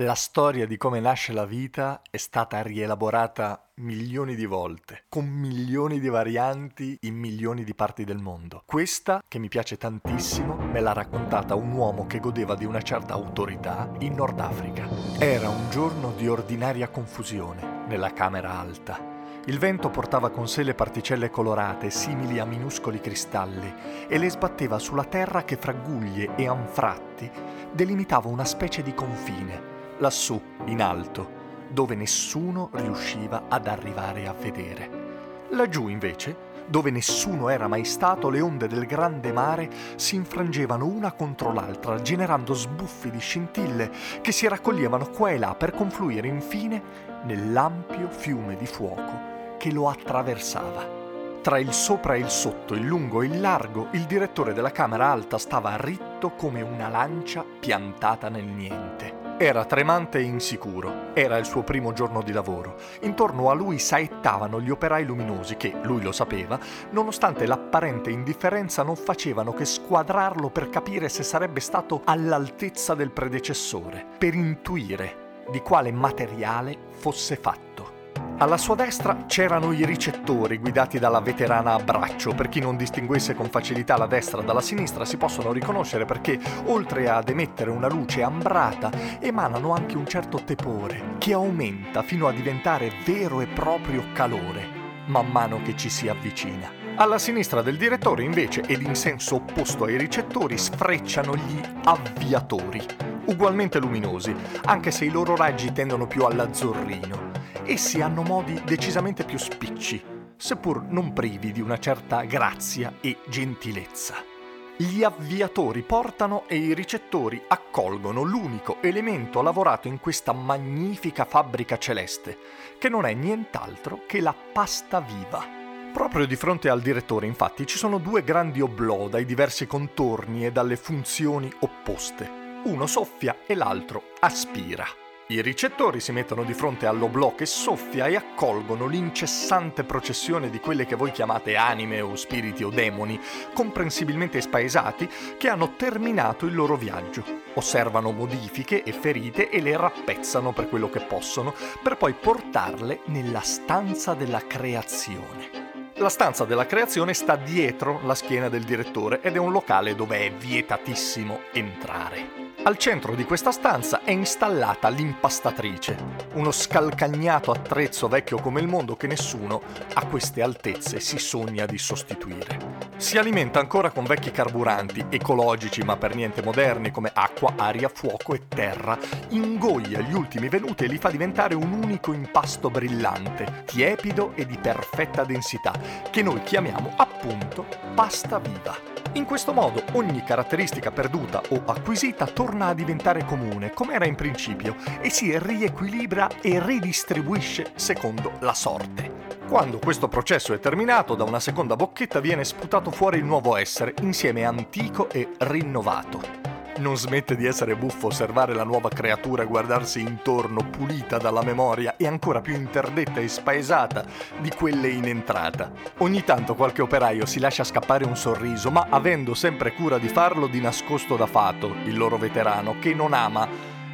La storia di come nasce la vita è stata rielaborata milioni di volte, con milioni di varianti in milioni di parti del mondo. Questa, che mi piace tantissimo, me l'ha raccontata un uomo che godeva di una certa autorità in Nord Africa. Era un giorno di ordinaria confusione nella camera alta. Il vento portava con sé le particelle colorate, simili a minuscoli cristalli, e le sbatteva sulla terra che fra guglie e anfratti delimitava una specie di confine lassù, in alto, dove nessuno riusciva ad arrivare a vedere. Laggiù, invece, dove nessuno era mai stato, le onde del grande mare si infrangevano una contro l'altra, generando sbuffi di scintille che si raccoglievano qua e là per confluire infine nell'ampio fiume di fuoco che lo attraversava. Tra il sopra e il sotto, il lungo e il largo, il direttore della camera alta stava ritto come una lancia piantata nel niente. Era tremante e insicuro, era il suo primo giorno di lavoro. Intorno a lui saettavano gli operai luminosi che, lui lo sapeva, nonostante l'apparente indifferenza non facevano che squadrarlo per capire se sarebbe stato all'altezza del predecessore, per intuire di quale materiale fosse fatto. Alla sua destra c'erano i ricettori guidati dalla veterana a braccio. Per chi non distinguesse con facilità la destra dalla sinistra si possono riconoscere perché, oltre ad emettere una luce ambrata, emanano anche un certo tepore che aumenta fino a diventare vero e proprio calore man mano che ci si avvicina. Alla sinistra del direttore invece ed in senso opposto ai ricettori sfrecciano gli avviatori, ugualmente luminosi, anche se i loro raggi tendono più all'azzurrino. Essi hanno modi decisamente più spicci, seppur non privi di una certa grazia e gentilezza. Gli avviatori portano e i ricettori accolgono l'unico elemento lavorato in questa magnifica fabbrica celeste, che non è nient'altro che la pasta viva. Proprio di fronte al direttore, infatti, ci sono due grandi oblò dai diversi contorni e dalle funzioni opposte. Uno soffia e l'altro aspira. I ricettori si mettono di fronte all'oblò che soffia e accolgono l'incessante processione di quelle che voi chiamate anime o spiriti o demoni, comprensibilmente spaesati, che hanno terminato il loro viaggio. Osservano modifiche e ferite e le rappezzano per quello che possono, per poi portarle nella stanza della creazione. La stanza della creazione sta dietro la schiena del direttore ed è un locale dove è vietatissimo entrare. Al centro di questa stanza è installata l'impastatrice, uno scalcagnato attrezzo vecchio come il mondo che nessuno a queste altezze si sogna di sostituire. Si alimenta ancora con vecchi carburanti, ecologici ma per niente moderni come acqua, aria, fuoco e terra, ingoglia gli ultimi venuti e li fa diventare un unico impasto brillante, tiepido e di perfetta densità, che noi chiamiamo appunto pasta viva. In questo modo ogni caratteristica perduta o acquisita torna a diventare comune, come era in principio, e si riequilibra e ridistribuisce secondo la sorte. Quando questo processo è terminato, da una seconda bocchetta viene sputato fuori il nuovo essere, insieme antico e rinnovato. Non smette di essere buffo osservare la nuova creatura guardarsi intorno, pulita dalla memoria e ancora più interdetta e spaesata di quelle in entrata. Ogni tanto qualche operaio si lascia scappare un sorriso, ma avendo sempre cura di farlo di nascosto da Fato, il loro veterano, che non ama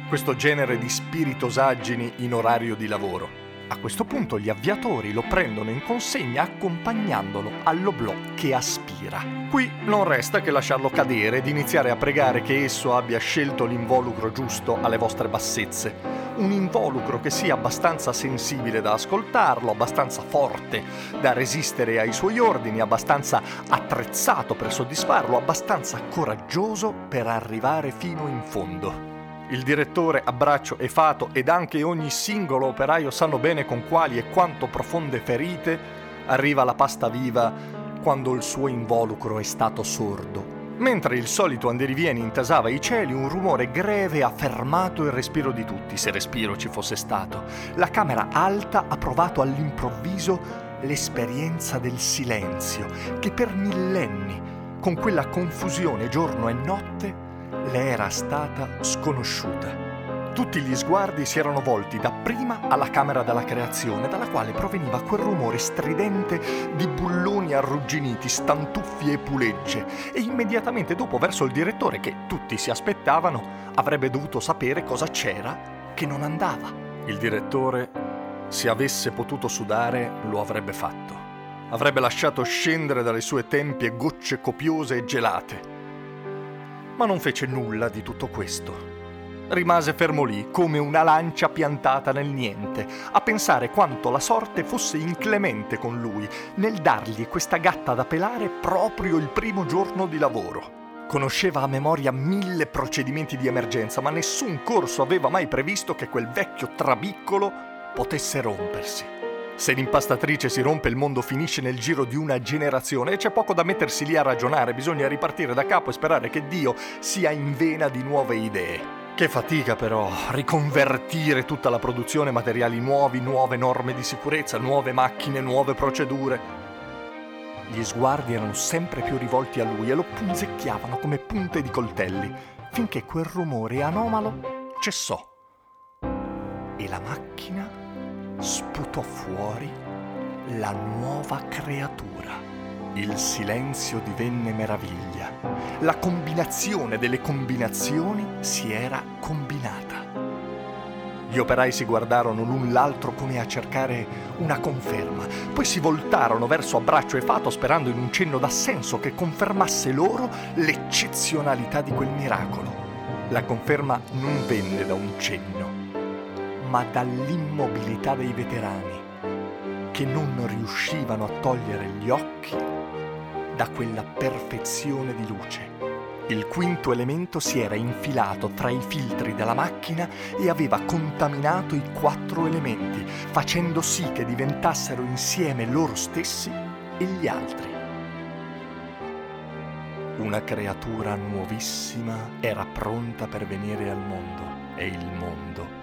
questo genere di spiritosaggini in orario di lavoro. A questo punto gli avviatori lo prendono in consegna accompagnandolo all'oblò che aspira. Qui non resta che lasciarlo cadere ed iniziare a pregare che esso abbia scelto l'involucro giusto alle vostre bassezze. Un involucro che sia abbastanza sensibile da ascoltarlo, abbastanza forte da resistere ai suoi ordini, abbastanza attrezzato per soddisfarlo, abbastanza coraggioso per arrivare fino in fondo. Il direttore, Abbraccio e Fato ed anche ogni singolo operaio sanno bene con quali e quanto profonde ferite arriva la pasta viva quando il suo involucro è stato sordo Mentre il solito andirivieni intasava i cieli, un rumore greve ha fermato il respiro di tutti, se respiro ci fosse stato. La camera alta ha provato all'improvviso l'esperienza del silenzio, che per millenni, con quella confusione giorno e notte, le era stata sconosciuta. Tutti gli sguardi si erano volti dapprima alla camera della creazione, dalla quale proveniva quel rumore stridente di bulloni arrugginiti, stantuffi e pulegge, e immediatamente dopo verso il direttore, che tutti si aspettavano, avrebbe dovuto sapere cosa c'era che non andava. Il direttore, se avesse potuto sudare, lo avrebbe fatto. Avrebbe lasciato scendere dalle sue tempie gocce copiose e gelate. Ma non fece nulla di tutto questo rimase fermo lì, come una lancia piantata nel niente, a pensare quanto la sorte fosse inclemente con lui nel dargli questa gatta da pelare proprio il primo giorno di lavoro. Conosceva a memoria mille procedimenti di emergenza, ma nessun corso aveva mai previsto che quel vecchio trabiccolo potesse rompersi. Se l'impastatrice si rompe il mondo finisce nel giro di una generazione e c'è poco da mettersi lì a ragionare, bisogna ripartire da capo e sperare che Dio sia in vena di nuove idee. Che fatica però riconvertire tutta la produzione, materiali nuovi, nuove norme di sicurezza, nuove macchine, nuove procedure. Gli sguardi erano sempre più rivolti a lui e lo punzecchiavano come punte di coltelli, finché quel rumore anomalo cessò. E la macchina sputò fuori la nuova creatura. Il silenzio divenne meraviglia. La combinazione delle combinazioni si era combinata. Gli operai si guardarono l'un l'altro come a cercare una conferma, poi si voltarono verso Abbraccio e Fato sperando in un cenno d'assenso che confermasse loro l'eccezionalità di quel miracolo. La conferma non venne da un cenno, ma dall'immobilità dei veterani, che non riuscivano a togliere gli occhi da quella perfezione di luce. Il quinto elemento si era infilato tra i filtri della macchina e aveva contaminato i quattro elementi, facendo sì che diventassero insieme loro stessi e gli altri. Una creatura nuovissima era pronta per venire al mondo e il mondo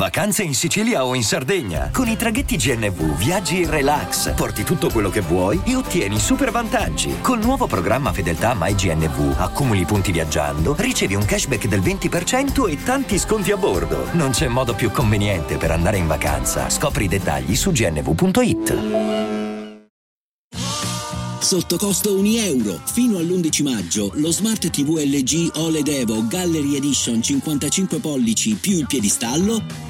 Vacanze in Sicilia o in Sardegna. Con i traghetti GNV viaggi in relax, porti tutto quello che vuoi e ottieni super vantaggi. Col nuovo programma Fedeltà MyGNV accumuli punti viaggiando, ricevi un cashback del 20% e tanti sconti a bordo. Non c'è modo più conveniente per andare in vacanza. Scopri i dettagli su gnv.it. Sotto costo 1 euro. Fino all'11 maggio lo Smart TV LG OLED Evo Gallery Edition 55 pollici più il piedistallo